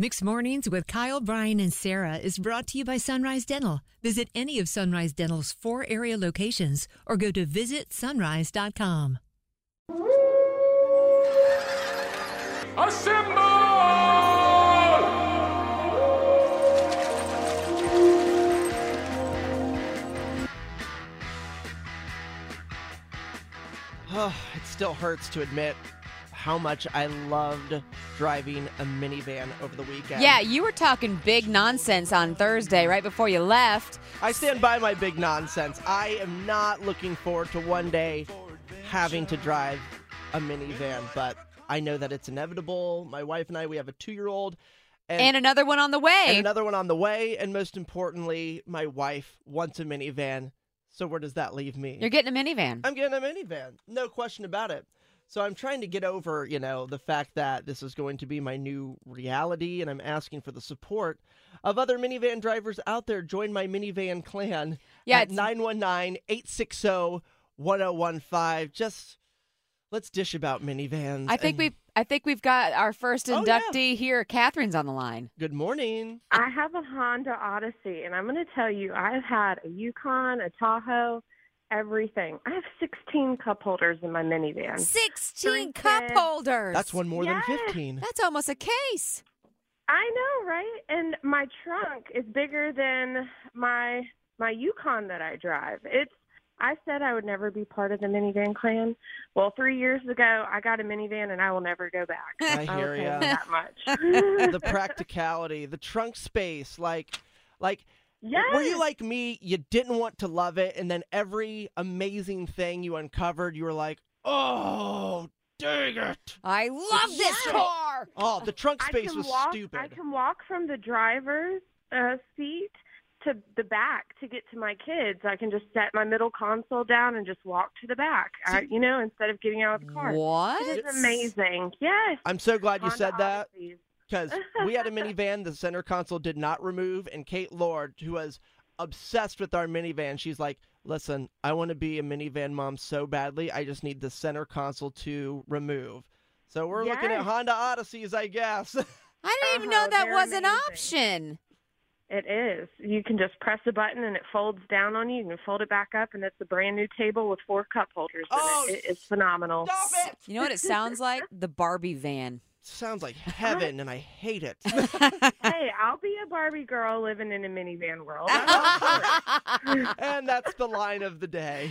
Mixed Mornings with Kyle, Brian, and Sarah is brought to you by Sunrise Dental. Visit any of Sunrise Dental's four area locations or go to visitsunrise.com. Assemble! Oh, it still hurts to admit how much I loved driving a minivan over the weekend. Yeah, you were talking big nonsense on Thursday right before you left. I stand by my big nonsense. I am not looking forward to one day having to drive a minivan, but I know that it's inevitable. My wife and I, we have a two year old. And, another one on the way. and another one on the way. And most importantly, my wife wants a minivan. So where does that leave me? You're getting a minivan. I'm getting a minivan. No question about it. So I'm trying to get over, you know, the fact that this is going to be my new reality and I'm asking for the support of other minivan drivers out there. Join my minivan clan Yeah, at it's- 919-860-1015. Just let's dish about minivans. I think and- we've I think we've got our first Oh, yeah. inductee here. Catherine's on the line. Good morning. I have a Honda Odyssey, and I'm going to tell you, I've had a Yukon, a Tahoe, everything. I have 16 cup holders in my minivan. Sixteen Three cup kids. holders. That's one more Yes. than 15. That's almost a case. I know, right? And my trunk is bigger than my my Yukon that I drive. It's. I said I would never be part of the minivan clan. Well, three years ago, I got a minivan, and I will never go back. I hear ya. you that much. the practicality, the trunk space, like like yes. Were you like me? You didn't want to love it, and then every amazing thing you uncovered, you were like, "Oh, dang it!" I love this Yes. car. Oh, the trunk space was walk, stupid. I can walk from the driver's uh, seat to the back to get to my kids. I can just set my middle console down and just walk to the back. I, you know, instead of getting out of the car. What? It is amazing. Yes. I'm so glad you Honda said that Odysseys. Because we had a minivan. The center console did not remove, and Kate Lord, who was obsessed with our minivan, she's like, "Listen, I want to be a minivan mom so badly. I just need the center console to remove." So we're looking at Honda Odysseys, I guess. I didn't even Uh-huh, know that they're was an option. It is. You can just press a button and it folds down on you. You can fold it back up, and it's a brand new table with four cup holders Oh, in it. it. It's phenomenal. Stop it! You know what it sounds like? The Barbie van. Sounds like heaven, and I hate it. hey, I'll be a Barbie girl living in a minivan world. I'm up for it. and that's the line of the day.